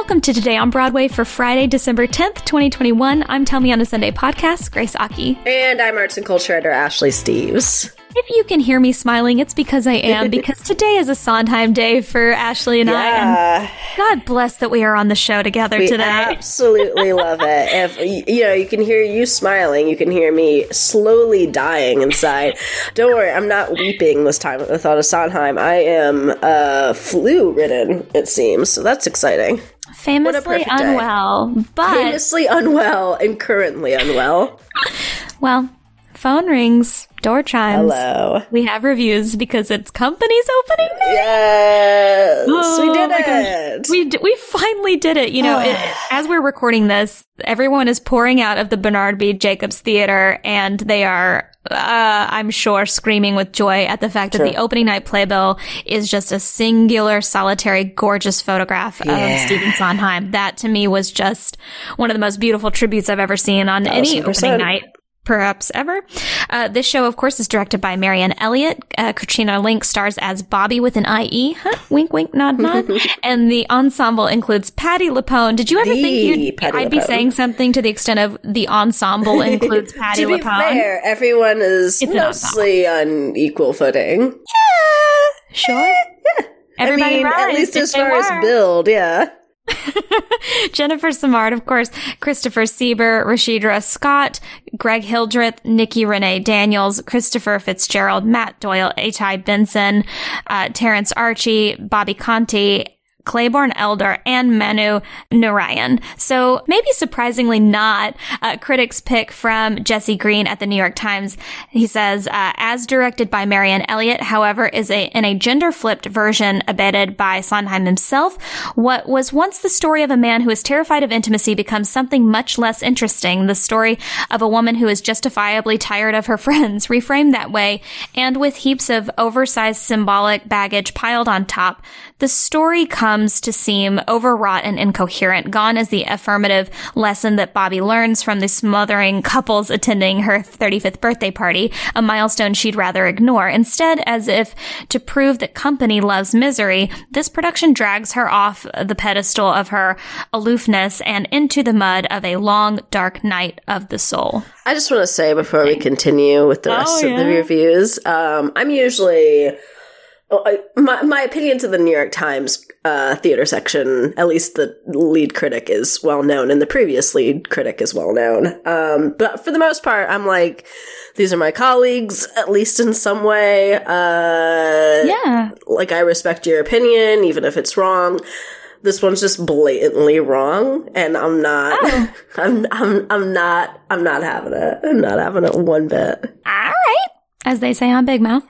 welcome to Today on Broadway for Friday, December 10th, 2021. I'm Tell Me on a Sunday podcast, Grace Aki. And I'm arts and culture editor Ashley Steves. If you can hear me smiling, it's because I am, because today is a Sondheim day for Ashley and yeah. I. And God bless that we are on the show together we today. absolutely love it. If you know, you can hear you smiling, you can hear me slowly dying inside. Don't worry, I'm not weeping this time at the thought of Sondheim. I am uh, flu ridden, it seems. So that's exciting. Famously unwell, but famously unwell and currently unwell. well, phone rings door chimes. Hello. We have reviews because it's company's opening day. Yes, oh, we did it. We d- we finally did it. You know, it, as we're recording this, everyone is pouring out of the Bernard B. Jacobs Theater, and they are, uh, I'm sure, screaming with joy at the fact sure. that the opening night playbill is just a singular, solitary, gorgeous photograph yeah. of Stephen Sondheim. That to me was just one of the most beautiful tributes I've ever seen on any opening night perhaps ever. Uh, this show, of course, is directed by Marianne Elliott. Uh, Katrina Lenk stars as Bobby with an IE. Huh? Wink, wink, nod, nod. and the ensemble includes Patti LuPone. Did you ever the think you'd, I'd LuPone. be saying something to the extent of the ensemble includes Patti to be fair, everyone is it's mostly on equal footing. Yeah, sure. Yeah. Everybody I mean, at least as far as build, yeah. Jennifer Simard, of course, Christopher Sieber, Rashidra Scott, Greg Hildreth, Nikki Renee Daniels, Christopher Fitzgerald, Matt Doyle, Etai Benson, uh, Terence Archie, Bobby Conte, Claybourne Elder, and Manu Narayan. So maybe surprisingly not a critic's pick from Jesse Green at the New York Times. He says, uh, as directed by Marianne Elliott, however, is a in a gender flipped version abetted by Sondheim himself. What was once the story of a man who is terrified of intimacy becomes something much less interesting. The story of a woman who is justifiably tired of her friends, reframed that way, and with heaps of oversized symbolic baggage piled on top. The story comes to seem overwrought and incoherent. Gone is the affirmative lesson that Bobby learns from the smothering couples attending her 35th birthday party, a milestone she'd rather ignore. Instead, as if to prove that company loves misery, this production drags her off the pedestal of her aloofness and into the mud of a long, dark night of the soul. I just want to say before we continue with the rest oh, yeah. of the reviews, um, I'm usually my my opinion to the New York Times uh, theater section, at least the lead critic is well known, and the previous lead critic is well known. Um, but for the most part, I'm like, these are my colleagues, at least in some way. Uh, yeah, like I respect your opinion, even if it's wrong. This one's just blatantly wrong, and I'm not. Oh. I'm I'm I'm not. I'm not having it. I'm not having it one bit. All right, as they say on Big Mouth.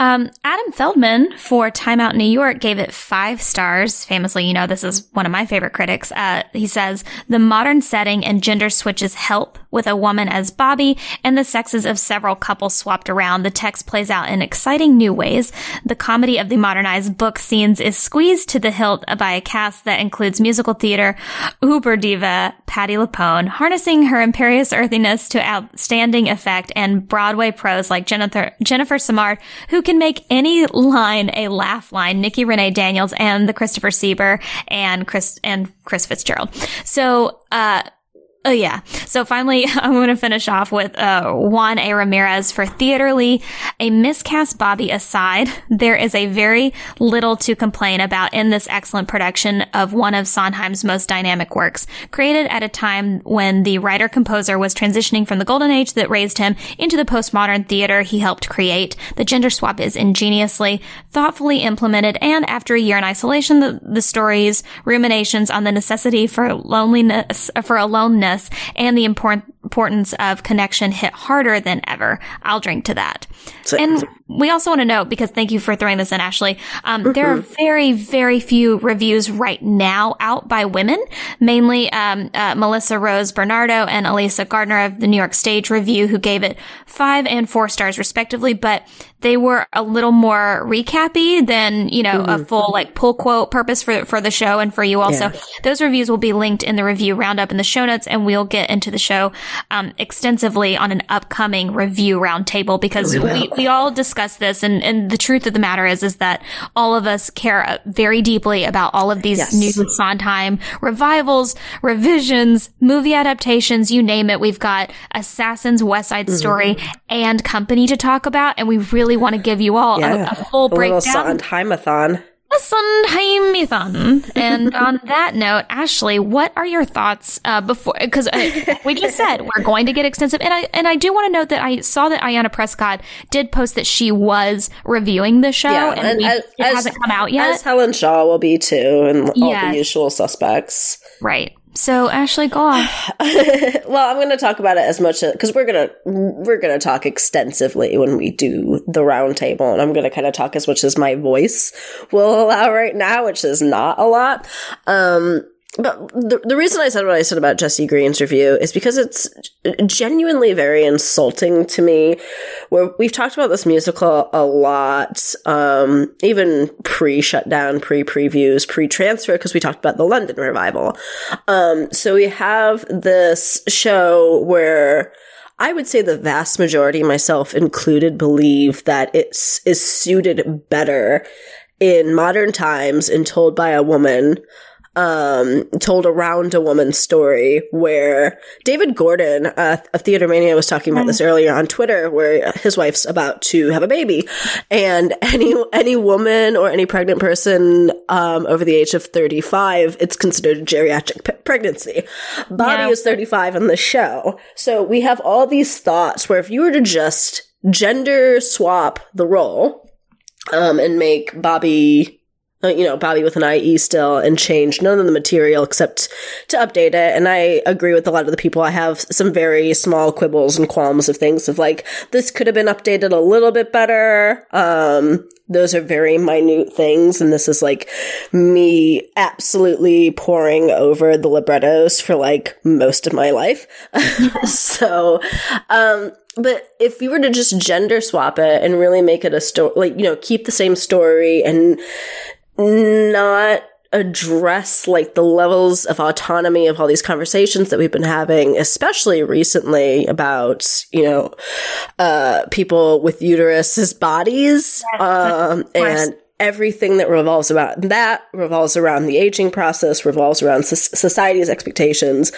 Um, Adam Feldman for Time Out New York gave it five stars. Famously, you know, this is one of my favorite critics. Uh, he says the modern setting and gender switches help with a woman as Bobby and the sexes of several couples swapped around. The text plays out in exciting new ways. The comedy of the modernized book scenes is squeezed to the hilt by a cast that includes musical theater uber diva Patti LuPone, harnessing her imperious earthiness to outstanding effect and Broadway pros like Jennifer, Jennifer Simard, who can make any line a laugh line. Nikki Renee Daniels and the Christopher Sieber and Chris and Chris Fitzgerald. So, uh, Oh yeah. So finally, I'm going to finish off with uh, Juan A. Ramirez for Theatrely. A miscast Bobby aside, there is a very little to complain about in this excellent production of one of Sondheim's most dynamic works, created at a time when the writer-composer was transitioning from the golden age that raised him into the postmodern theater he helped create. The gender swap is ingeniously, thoughtfully implemented, and after a year in isolation, the, the story's ruminations on the necessity for loneliness, for aloneness and the importance of connection hit harder than ever. I'll drink to that. So, and we also want to note, because thank you for throwing this in, Ashley, um, mm-hmm. there are very, very few reviews right now out by women, mainly um, uh, Melissa Rose Bernardo and Elysa Gardner of the New York Stage Review, who gave it five and four stars respectively, but they were a little more recappy than, you know, mm-hmm. a full like pull quote purpose for, for the show and for you also. Yeah. Those reviews will be linked in the review roundup in the show notes and we'll get into the show um, extensively on an upcoming review roundtable because we, we, all discuss this. And, and the truth of the matter is, is that all of us care very deeply about all of these yes. new Sondheim revivals, revisions, movie adaptations, you name it. We've got Assassins, West Side mm-hmm. Story, and Company to talk about. And we really want to give you all yeah. a, a, full a breakdown. Sondheimathon a Sondheim-a-thon. and on that note, Ashley, what are your thoughts uh, before? Because uh, we just said we're going to get extensive, and I and I do want to note that I saw that Ayanna Prescod did post that she was reviewing the show, yeah, and, and we, as, it hasn't come out yet. As Helen Shaw will be too, and all yes. the usual suspects. Right. So Ashley, go on. well, I'm going to talk about it as much because we're gonna we're gonna talk extensively when we do the roundtable, and I'm going to kind of talk as much as my voice will allow right now, which is not a lot. Um, but the, the reason I said what I said about Jesse Green's review is because it's genuinely very insulting to me. Where we've talked about this musical a lot, um, even pre shutdown, pre previews, pre transfer, because we talked about the London revival. Um, so we have this show where I would say the vast majority, myself included, believe that it is is suited better in modern times and told by a woman um, told around a woman story where David Gordon uh, of TheaterMania was talking about this mm. earlier on Twitter, where his wife's about to have a baby, and any any woman or any pregnant person um, over the age of thirty five, it's considered a geriatric p- pregnancy. Bobby yeah. is thirty five on the show, so we have all these thoughts where if you were to just gender swap the role um, and make Bobby uh, you know, Bobby with an IE still and change none of the material except to update it. And I agree with a lot of the people. I have some very small quibbles and qualms of things of like, this could have been updated a little bit better. Um, those are very minute things. And this is like me absolutely poring over the librettos for like most of my life. so, um, but if you were to just gender swap it and really make it a story, like, you know, keep the same story and not address like the levels of autonomy of all these conversations that we've been having, especially recently about, you know, uh, people with uteruses bodies, um, and everything that revolves around that revolves around the aging process, revolves around society's expectations.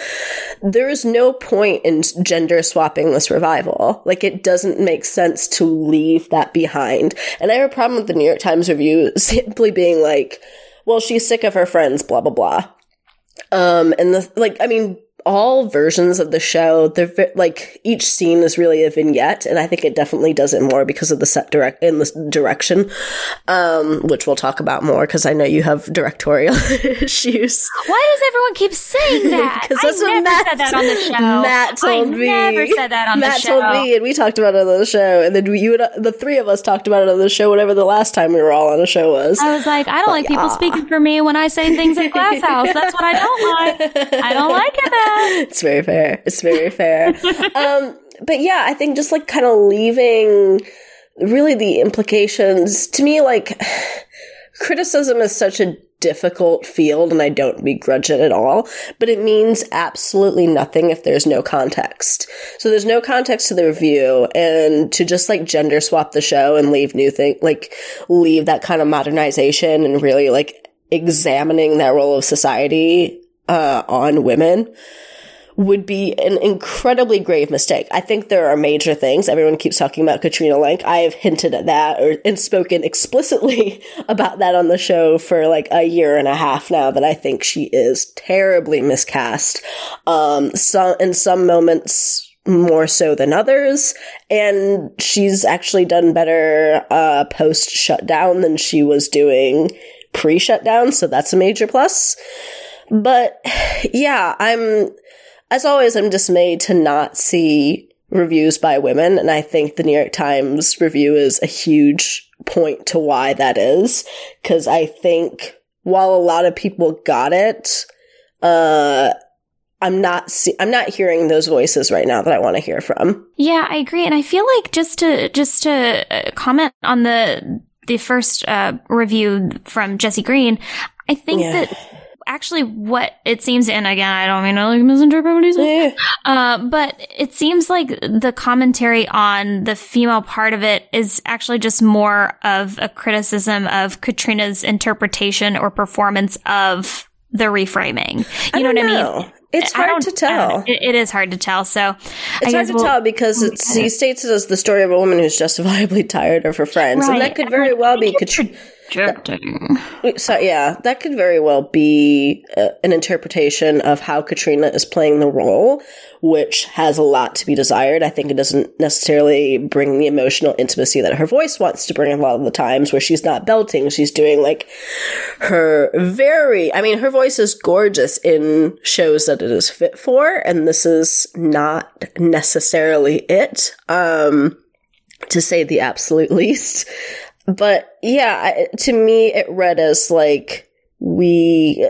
There is no point in gender swapping this revival. Like it doesn't make sense to leave that behind. And I have a problem with the New York Times review simply being like, well, she's sick of her friends, blah, blah, blah. Um, and the, like, I mean, all versions of the show, they're like each scene is really a vignette, and I think it definitely does it more because of the set direct in the direction, um, which we'll talk about more because I know you have directorial issues. Why does everyone keep saying that? Because that's I what Matt said that on the show. Matt told I me. Never said that on Matt the show. told me, and we talked about it on the show, and then you and the three of us talked about it on the show. Whatever the last time we were all on a show was. I was like, I don't but, like people speaking for me when I say things at Glass House. That's what I don't like. I don't like it. It's very fair. It's very fair. um, but yeah, I think just like kind of leaving really the implications to me, like criticism is such a difficult field and I don't begrudge it at all, but it means absolutely nothing if there's no context. So there's no context to the review and to just like gender swap the show and leave new thing, like leave that kind of modernization and really like examining that role of society uh, on women would be an incredibly grave mistake. I think there are major things. Everyone keeps talking about Katrina Lenk. I have hinted at that or and spoken explicitly about that on the show for like a year and a half now that I think she is terribly miscast. Um, some in some moments more so than others, and she's actually done better uh, post shutdown than she was doing pre shutdown. So that's a major plus. But yeah, I'm, as always, I'm dismayed to not see reviews by women. And I think the New York Times review is a huge point to why that is. Cause I think while a lot of people got it, uh, I'm not see- I'm not hearing those voices right now that I want to hear from. Yeah, I agree, and I feel like just to just to uh, comment on the the first uh, review from Jesse Green, I think yeah. that actually what it seems, and again, I don't mean to like misinterpret what he said, uh, but it seems like the commentary on the female part of it is actually just more of a criticism of Katrina's interpretation or performance of the reframing. You know what know. I mean? It's hard to tell. It, it is hard to tell. So it's hard to we'll, tell because it's, he states it as the story of a woman who's justifiably tired of her friends, right. and that could very well be Katrina projecting. So yeah, that could very well be uh, an interpretation of how Katrina is playing the role, which has a lot to be desired. I think it doesn't necessarily bring the emotional intimacy that her voice wants to bring a lot of the times where she's not belting, she's doing like her very I mean her voice is gorgeous in shows that it is fit for and this is not necessarily it. Um to say the absolute least. But yeah, to me, it read as like we,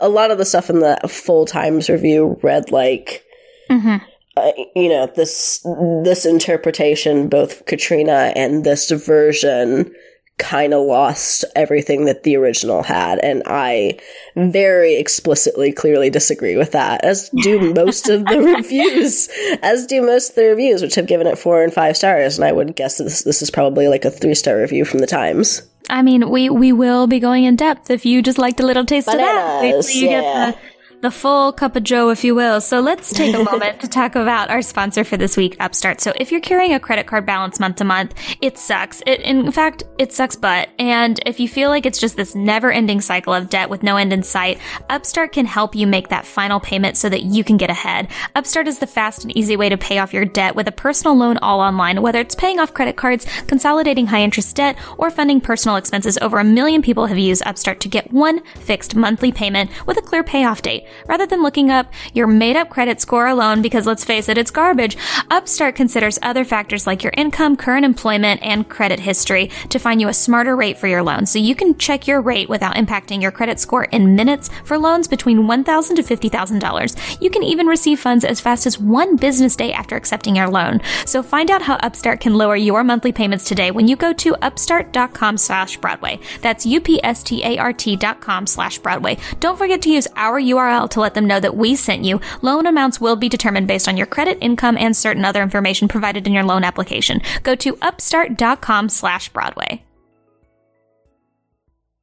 a lot of the stuff in the full times review read like, mm-hmm. uh, you know, this, this interpretation, both Katrina and this version kind of lost everything that the original had. And I very explicitly, clearly disagree with that, as do most of the reviews, as do most of the reviews, which have given it four and five stars. And I would guess this, this is probably like a three star review from the Times. I mean, we, we will be going in depth if you just liked a little taste Bananas, of that. Wait you yeah. get the the full cup of joe, if you will. So let's take a moment to talk about our sponsor for this week, Upstart. So if you're carrying a credit card balance month to month, it sucks. It, in fact, it sucks but. And if you feel like it's just this never ending cycle of debt with no end in sight, Upstart can help you make that final payment so that you can get ahead. Upstart is the fast and easy way to pay off your debt with a personal loan all online, whether it's paying off credit cards, consolidating high interest debt, or funding personal expenses. Over a million people have used Upstart to get one fixed monthly payment with a clear payoff date. Rather than looking up your made up credit score alone, because let's face it, it's garbage, Upstart considers other factors like your income, current employment, and credit history to find you a smarter rate for your loan. So you can check your rate without impacting your credit score in minutes for loans between $1,000 to $50,000. You can even receive funds as fast as one business day after accepting your loan. So find out how Upstart can lower your monthly payments today when you go to upstart.com slash Broadway. That's U-P-S-T-A-R-T dot com slash Broadway. Don't forget to use our URL to let them know that we sent you. Loan amounts will be determined based on your credit, income, and certain other information provided in your loan application. Go to upstart.com slash Broadway.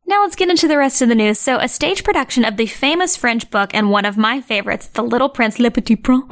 Now let's get into the rest of the news. So, a stage production of the famous French book and one of my favorites, The Little Prince, Le Petit Prince,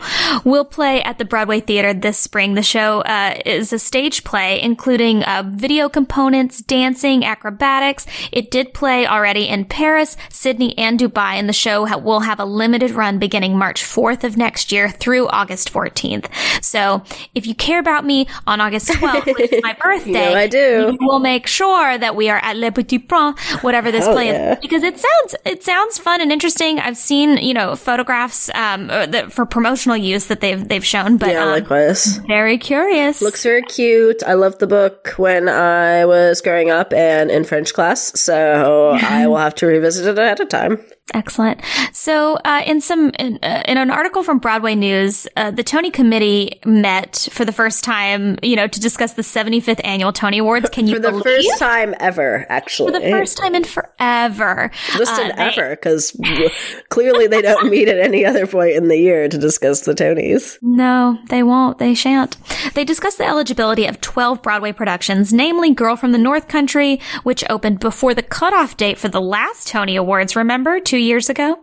will play at the Broadway Theater this spring. The show uh, is a stage play, including uh, video components, dancing, acrobatics. It did play already in Paris, Sydney, and Dubai, and the show ha- will have a limited run beginning March 4th of next year through August 14th. So, if you care about me on August 12th, which is my birthday, you know I do. we'll make sure that we are at Le Petit Prince whatever this play yeah. is because it sounds it sounds fun and interesting. I've seen you know photographs um, uh, that, for promotional use that they've they've shown, but yeah, um, likewise. Very curious. Looks very cute. I loved the book when I was growing up and in French class, so I will have to revisit it ahead of time. Excellent. So, uh, in some in, uh, in, an article from Broadway News, uh, the Tony Committee met for the first time, you know, to discuss the 75th annual Tony Awards. Can you for the believe? first time ever? Actually, for the first time in forever. Just in uh, ever, because clearly they don't meet at any other point in the year to discuss the Tonys. No, they won't. They shan't. They discussed the eligibility of 12 Broadway productions, namely "Girl from the North Country," which opened before the cutoff date for the last Tony Awards. Remember, two years ago.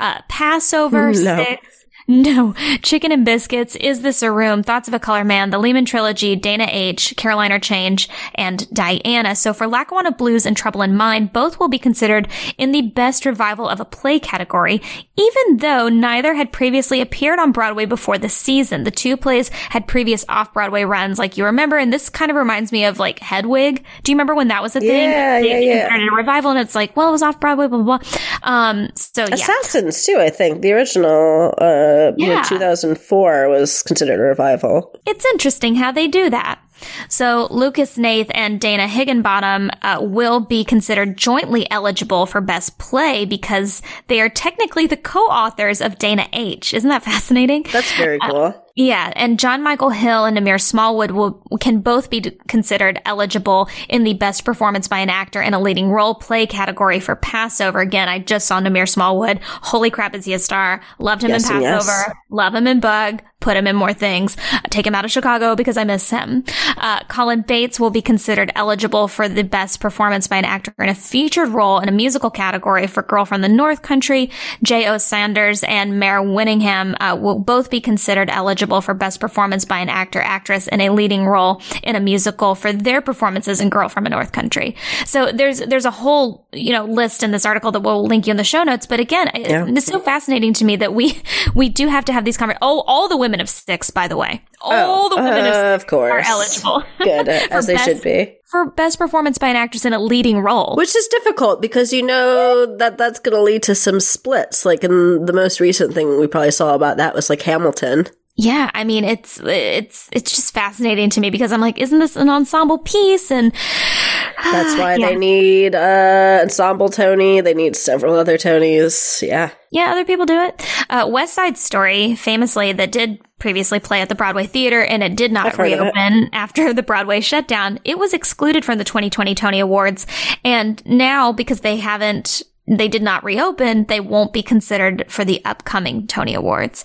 Uh, Passover, no. six, no. Chicken and Biscuits, Is This a Room, Thoughts of a Colored Man, The Lehman Trilogy, Dana H., Caroline or Change, and Diana. So for Lackawanna Blues and Trouble in Mind, both will be considered in the best revival of a play category, even though neither had previously appeared on Broadway before the season. The two plays had previous off-Broadway runs, like you remember, and this kind of reminds me of like Hedwig. Do you remember when that was a thing? Yeah, yeah, yeah. A revival, and it's like, well, it was off-Broadway, blah, blah, blah. Um, so yeah. Assassins, too, I think. The original, uh, yeah. 2004 was considered a revival. It's interesting how they do that. So Lucas Hnath and Dana Higginbotham uh, will be considered jointly eligible for Best Play because they are technically the co-authors of Dana H. Isn't that fascinating? That's very uh, cool. Uh, Yeah, and Jon Michael Hill and Namir Smallwood will can both be considered eligible in the best performance by an actor in a leading role play category for Passover. Again, I just saw Namir Smallwood. Holy crap, is he a star? Loved him yes, in Passover. Yes. Love him in Bug put him in more things, take him out of Chicago because I miss him. Uh, Colin Bates will be considered eligible for the best performance by an actor in a featured role in a musical category for Girl from the North Country. Jay O. Sanders and Mare Winningham uh, will both be considered eligible for best performance by an actor actress in a leading role in a musical for their performances in Girl from a North Country. So there's there's a whole you know list in this article that we'll link you in the show notes. But again, yeah. it's so fascinating to me that we we do have to have these conversations. Oh, all the women women of six, by the way. All oh, the women uh, of, of course. are eligible. Good, as they best, should be. For best performance by an actress in a leading role. Which is difficult because you know that that's going to lead to some splits. Like in the most recent thing we probably saw about that was like Hamilton. Yeah, I mean it's it's it's just fascinating to me because I'm like, isn't this an ensemble piece? And that's why yeah. they need uh ensemble Tony. They need several other Tonys. Yeah, yeah, other people do it. Uh, West Side Story, famously, that did previously play at the Broadway Theater and it did not reopen after the Broadway shutdown. It was excluded from the 2020 Tony Awards, and now because they haven't they did not reopen, they won't be considered for the upcoming Tony Awards.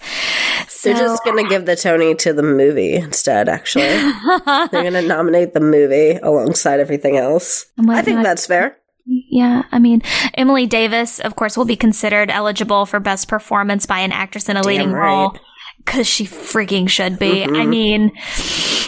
So, They're just going to give the Tony to the movie instead, actually. They're going to nominate the movie alongside everything else. Oh I think God. that's fair. Yeah, I mean, Emily Davis, of course, will be considered eligible for best performance by an actress in a Damn leading right. role because she freaking should be. Mm-hmm. I mean,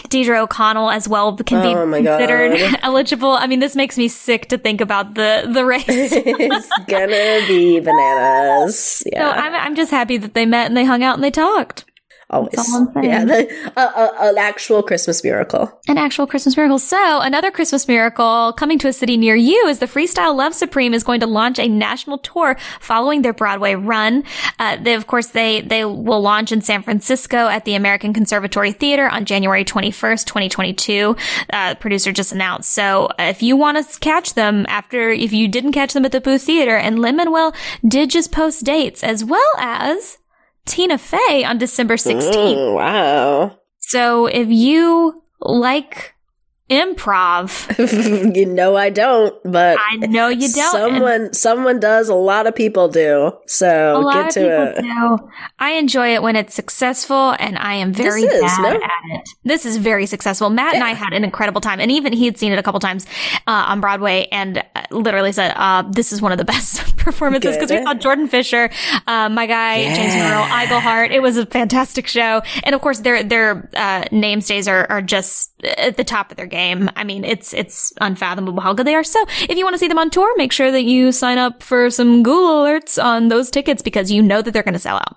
Deirdre O'Connell as well can be oh considered God. eligible. I mean, this makes me sick to think about the the race. it's gonna be bananas. Yeah. So I'm I'm just happy that they met and they hung out and they talked. Always. Yeah, the, uh, uh, an actual Christmas miracle. An actual Christmas miracle. So, another Christmas miracle coming to a city near you is the Freestyle Love Supreme is going to launch a national tour following their Broadway run. Uh, they, of course, they, they will launch in San Francisco at the American Conservatory Theater on January 21st, 2022. Uh, producer just announced. So, if you want to catch them after, if you didn't catch them at the Booth Theater, and Lin-Manuel did just post dates as well as Tina Fey on December 16th. Mm, wow. So if you like improv. you know I don't, but I know you don't. Someone someone does, a lot of people do. So get to it. Do. I enjoy it when it's successful and I am very is, bad no? at it. This is very successful. Matt yeah. and I had an incredible time and even he had seen it a couple times uh, on Broadway and uh, literally said, uh, this is one of the best performances because we saw Jordan Fisher, uh, my guy, yeah. James Monroe, Iglehart. It was a fantastic show. And of course their, their, uh, namestays are, are just at the top of their game game. I mean, it's it's unfathomable how good they are. So if you want to see them on tour, make sure that you sign up for some Google alerts on those tickets because you know that they're going to sell out.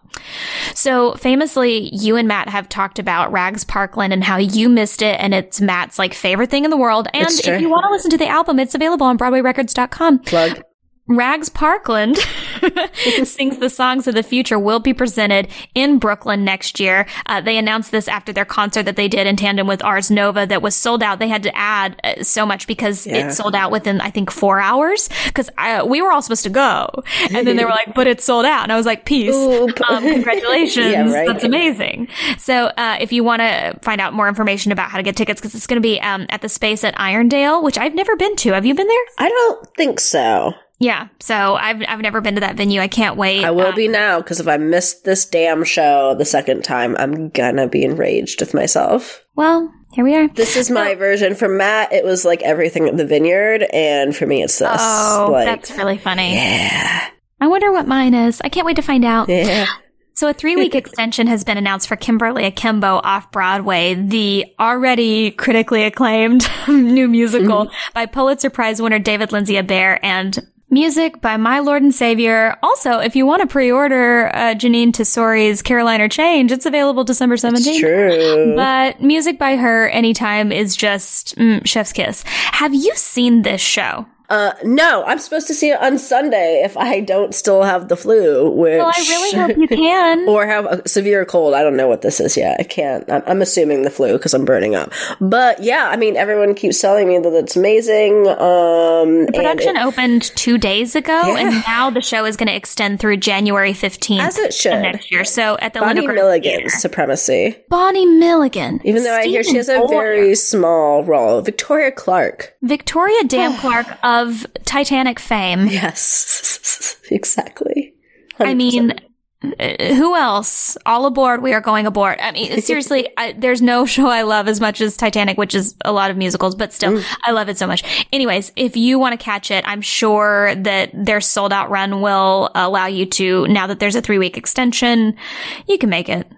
So famously, you and Matt have talked about Rags Parkland and how you missed it, and it's Matt's like favorite thing in the world. And if you want to listen to the album, it's available on BroadwayRecords.com. Plug. Rags Parkland sings the songs of the future will be presented in Brooklyn next year. Uh, they announced this after their concert that they did in tandem with Ars Nova that was sold out. They had to add uh, so much because yeah. it sold out within, I think, four hours because we were all supposed to go. And then they were like, but it's sold out. And I was like, peace. Um, congratulations. yeah, right. That's amazing. So, uh, if you want to find out more information about how to get tickets, because it's going to be um, at the space at Irondale, which I've never been to. Have you been there? I don't think so. Yeah, so I've I've never been to that venue. I can't wait. I will uh, be now because if I missed this damn show the second time, I'm gonna be enraged with myself. Well, here we are. This is my version. For Matt, it was like everything at the vineyard, and for me, it's this. Oh, like, that's really funny. Yeah. I wonder what mine is. I can't wait to find out. Yeah. So a three-week extension has been announced for Kimberly Akimbo off Broadway, the already critically acclaimed new musical mm-hmm. by Pulitzer Prize winner David Lindsay Abaire and Music by My Lord and Savior. Also, if you want to pre-order uh, Jeanine Tesori's Caroline or Change, it's available December 17th. true. But music by her anytime is just mm, chef's kiss. Have you seen this show? Uh, no, I'm supposed to see it on Sunday if I don't still have the flu. Which well, I really hope you can, or have a severe cold. I don't know what this is yet. I can't. I'm, I'm assuming the flu because I'm burning up. But yeah, I mean, everyone keeps telling me that it's amazing. Um, the production it, opened two days ago, yeah. and now the show is going to extend through January 15th, as it should next year. So at the Bonnie Milligan's supremacy. Bonnie Milligan, even though Stephen I hear she has a very small role. Victoria Clark, Victoria Dan Clark of Titanic fame. Yes, exactly. 100%. I mean, uh, who else? All aboard. We are going aboard. I mean, seriously, I, there's no show I love as much as Titanic, which is a lot of musicals, but still, mm. I love it so much. Anyways, if you want to catch it, I'm sure that their sold out run will allow you to, now that there's a three week extension, you can make it.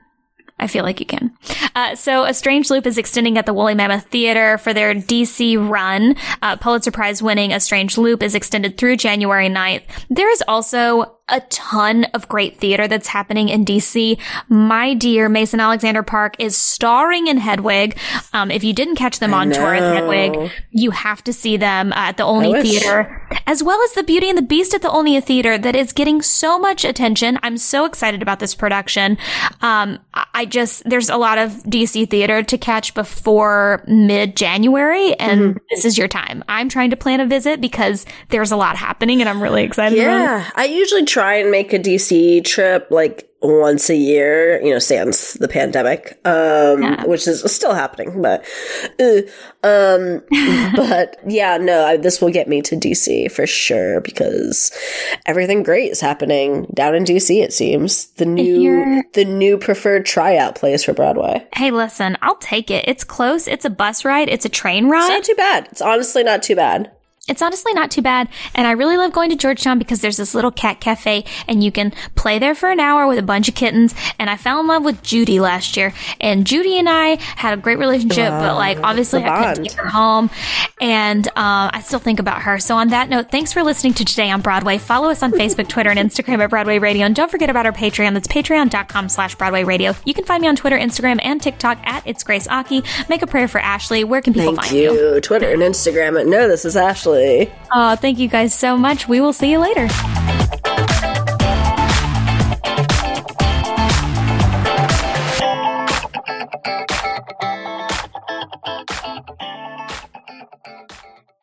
I feel like you can. Uh, so, A Strange Loop is extending at the Woolly Mammoth Theater for their DC run. Uh, Pulitzer Prize winning A Strange Loop is extended through January 9th. There is also a ton of great theater that's happening in DC. My dear Mason Alexander Park is starring in Hedwig. Um, if you didn't catch them on tour as Hedwig, you have to see them at the Olney Theater, as well as the Beauty and the Beast at the Olney Theater that is getting so much attention. I'm so excited about this production. Um, I just, there's a lot of DC theater to catch before mid January, and mm-hmm. this is your time. I'm trying to plan a visit because there's a lot happening and I'm really excited. Yeah. I usually try and make a DC trip like once a year, you know, sans the pandemic, um, yeah. which is still happening, but, uh, um, but yeah, no, I, this will get me to DC for sure because everything great is happening down in DC. It seems the new, the new preferred tryout place for Broadway. Hey, listen, I'll take it. It's close. It's a bus ride. It's a train ride. It's not too bad. It's honestly not too bad. It's honestly not too bad. And I really love going to Georgetown because there's this little cat cafe and you can play there for an hour with a bunch of kittens. And I fell in love with Judy last year and Judy and I had a great relationship, but like obviously I couldn't take her home and, uh, I still think about her. So on that note, thanks for listening to Today on Broadway. Follow us on Facebook, Twitter, and Instagram at Broadway Radio. And don't forget about our Patreon. That's patreon.com slash Broadway Radio. You can find me on Twitter, Instagram, and TikTok at It's Grace Aki. Make a prayer for Ashley. Where can people Thank find you? you? Twitter and Instagram at No, This is Ashley. Oh, thank you guys so much. We will see you later.